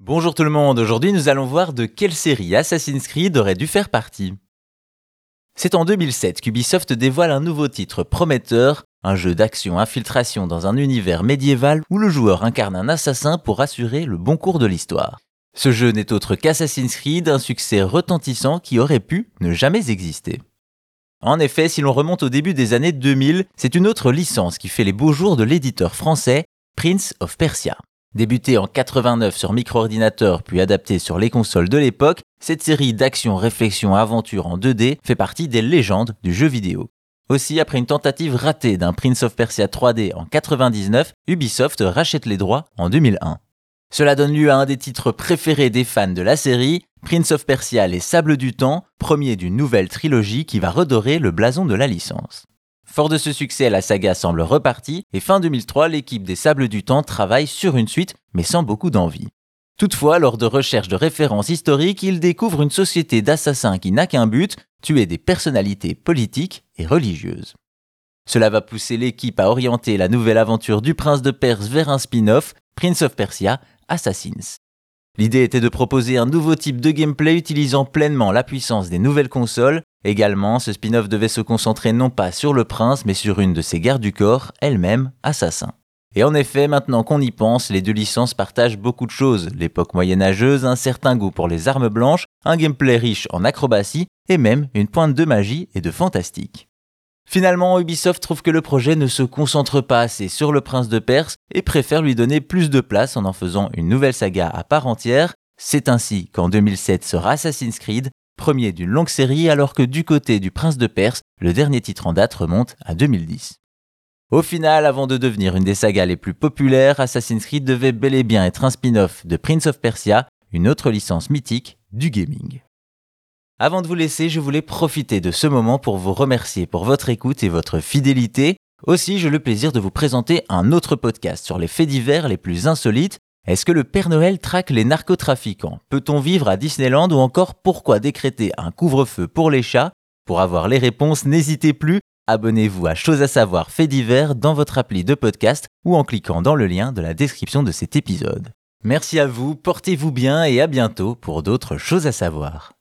Bonjour tout le monde, aujourd'hui nous allons voir de quelle série Assassin's Creed aurait dû faire partie. C'est en 2007 qu'Ubisoft dévoile un nouveau titre prometteur, un jeu d'action-infiltration dans un univers médiéval où le joueur incarne un assassin pour assurer le bon cours de l'histoire. Ce jeu n'est autre qu'Assassin's Creed, un succès retentissant qui aurait pu ne jamais exister. En effet, si l'on remonte au début des années 2000, c'est une autre licence qui fait les beaux jours de l'éditeur français, Prince of Persia. Débutée en 89 sur micro-ordinateur puis adaptée sur les consoles de l'époque, cette série d'action, réflexion, aventure en 2D fait partie des légendes du jeu vidéo. Aussi, après une tentative ratée d'un Prince of Persia 3D en 99, Ubisoft rachète les droits en 2001. Cela donne lieu à un des titres préférés des fans de la série, Prince of Persia Les Sables du Temps, premier d'une nouvelle trilogie qui va redorer le blason de la licence. Fort de ce succès, la saga semble repartie et fin 2003, l'équipe des Sables du Temps travaille sur une suite, mais sans beaucoup d'envie. Toutefois, lors de recherches de références historiques, ils découvrent une société d'assassins qui n'a qu'un but, tuer des personnalités politiques et religieuses. Cela va pousser l'équipe à orienter la nouvelle aventure du prince de Perse vers un spin-off, Prince of Persia, Assassins. L'idée était de proposer un nouveau type de gameplay utilisant pleinement la puissance des nouvelles consoles. Également, ce spin-off devait se concentrer non pas sur le prince, mais sur une de ses gardes du corps, elle-même assassin. Et en effet, maintenant qu'on y pense, les deux licences partagent beaucoup de choses. L'époque moyenâgeuse, un certain goût pour les armes blanches, un gameplay riche en acrobatie, et même une pointe de magie et de fantastique. Finalement, Ubisoft trouve que le projet ne se concentre pas assez sur le prince de Perse et préfère lui donner plus de place en en faisant une nouvelle saga à part entière. C'est ainsi qu'en 2007 sera Assassin's Creed, premier d'une longue série alors que du côté du prince de Perse, le dernier titre en date remonte à 2010. Au final, avant de devenir une des sagas les plus populaires, Assassin's Creed devait bel et bien être un spin-off de Prince of Persia, une autre licence mythique du gaming. Avant de vous laisser, je voulais profiter de ce moment pour vous remercier pour votre écoute et votre fidélité. Aussi, j'ai le plaisir de vous présenter un autre podcast sur les faits divers les plus insolites. Est-ce que le Père Noël traque les narcotrafiquants? Peut-on vivre à Disneyland ou encore pourquoi décréter un couvre-feu pour les chats? Pour avoir les réponses, n'hésitez plus, abonnez-vous à Choses à savoir faits divers dans votre appli de podcast ou en cliquant dans le lien de la description de cet épisode. Merci à vous, portez-vous bien et à bientôt pour d'autres choses à savoir.